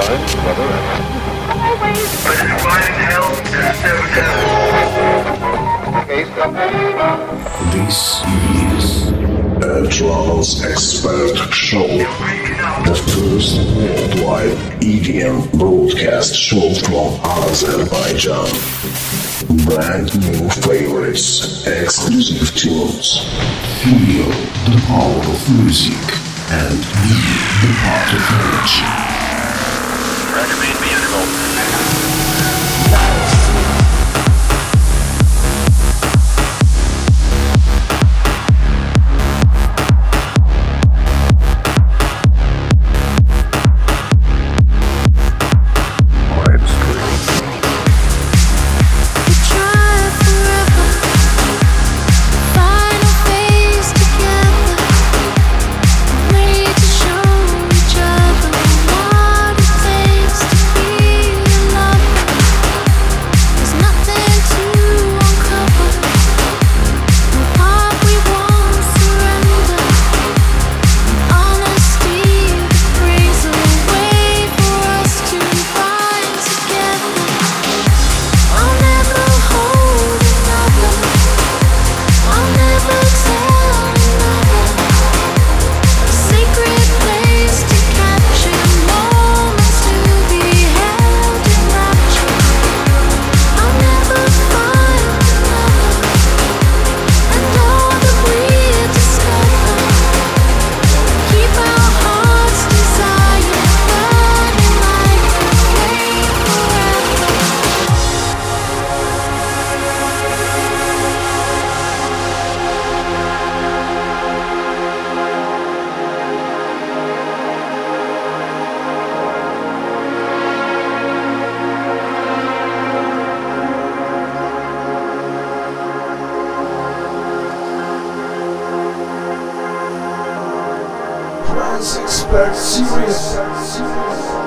This is a Trance Expert Show, the first worldwide EDM broadcast show from Azerbaijan. Brand new favorites, exclusive tunes. Feel the power of music and be the part of energy. Expert Series.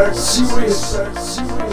Sex, sex.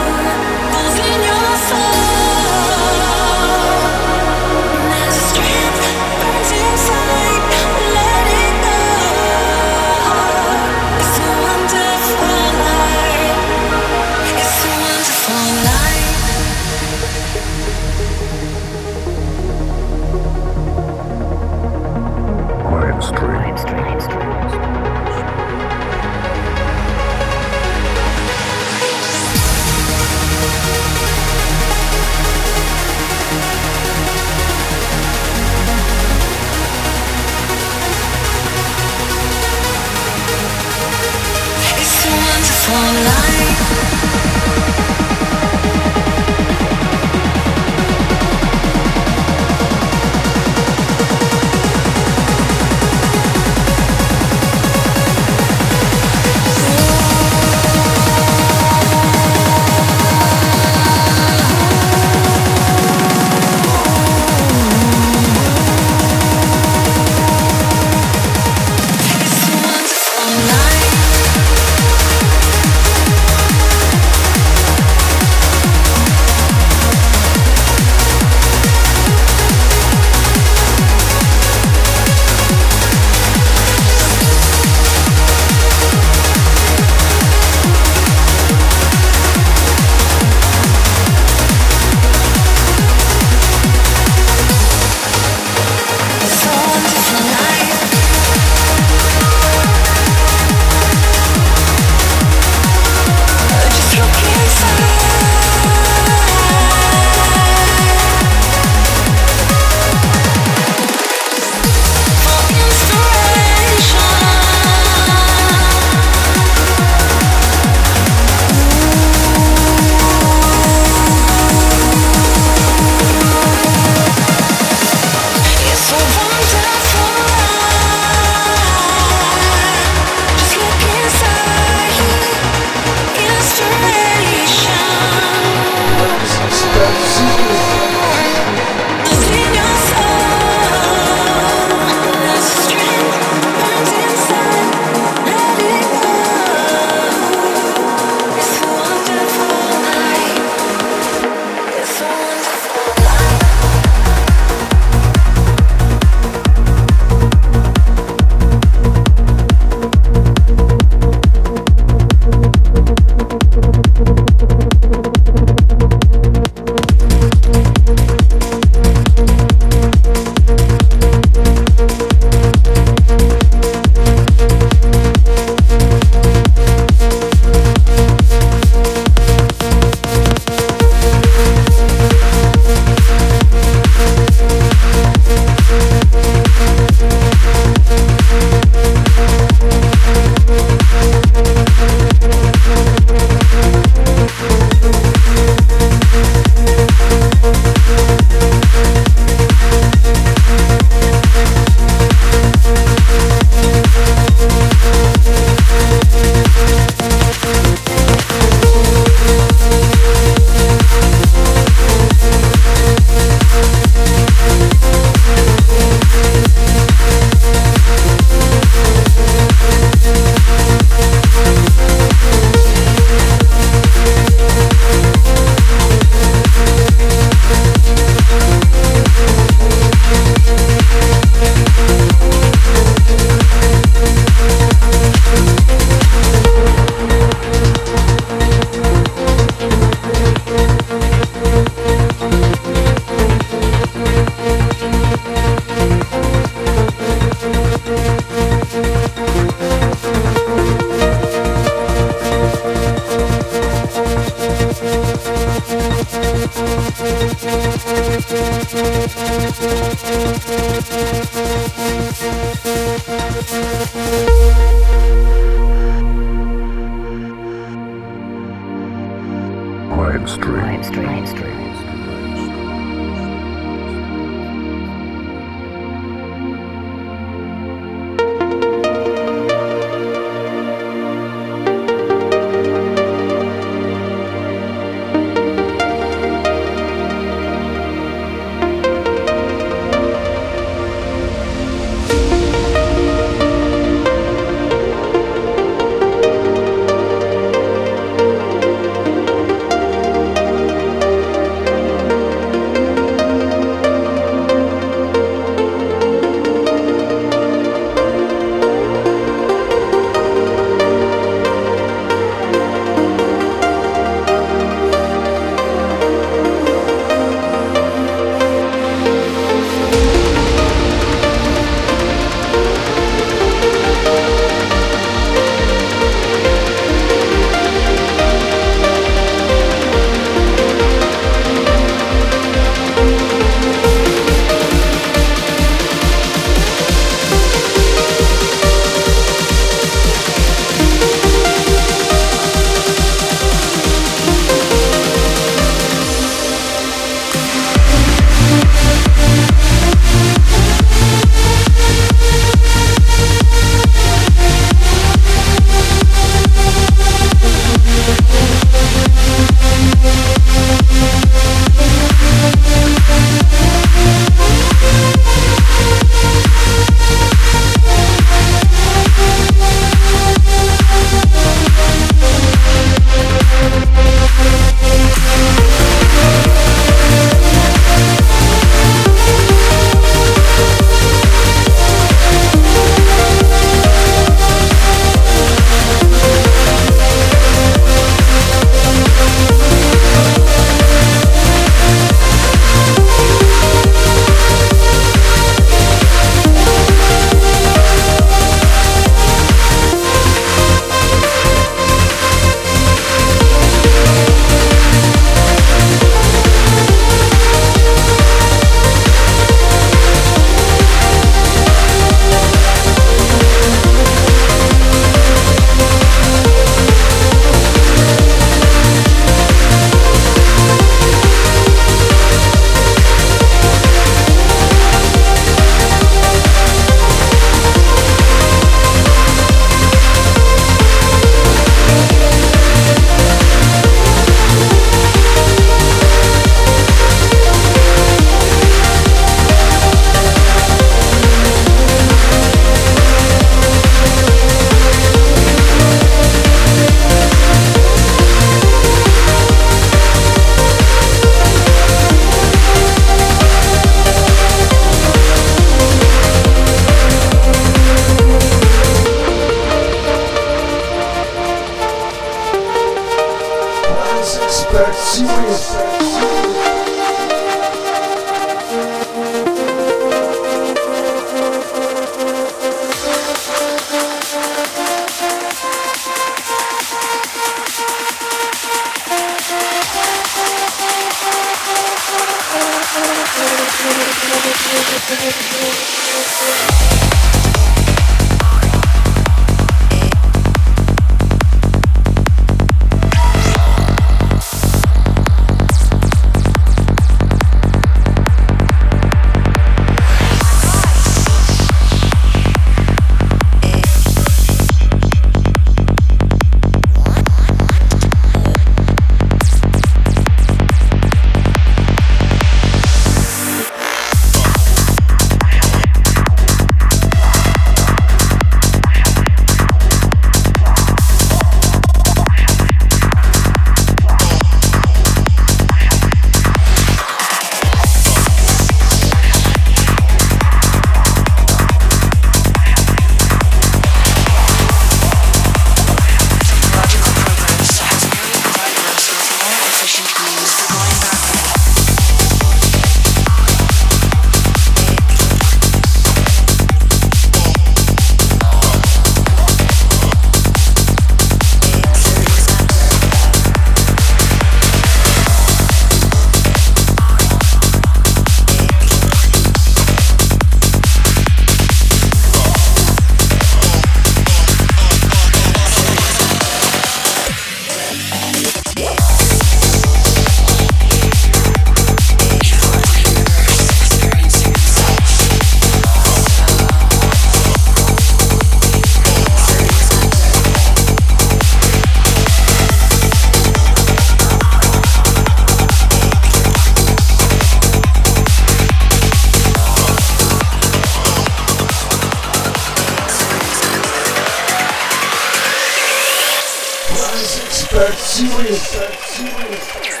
Rise expert serious.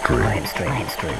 Mindstream.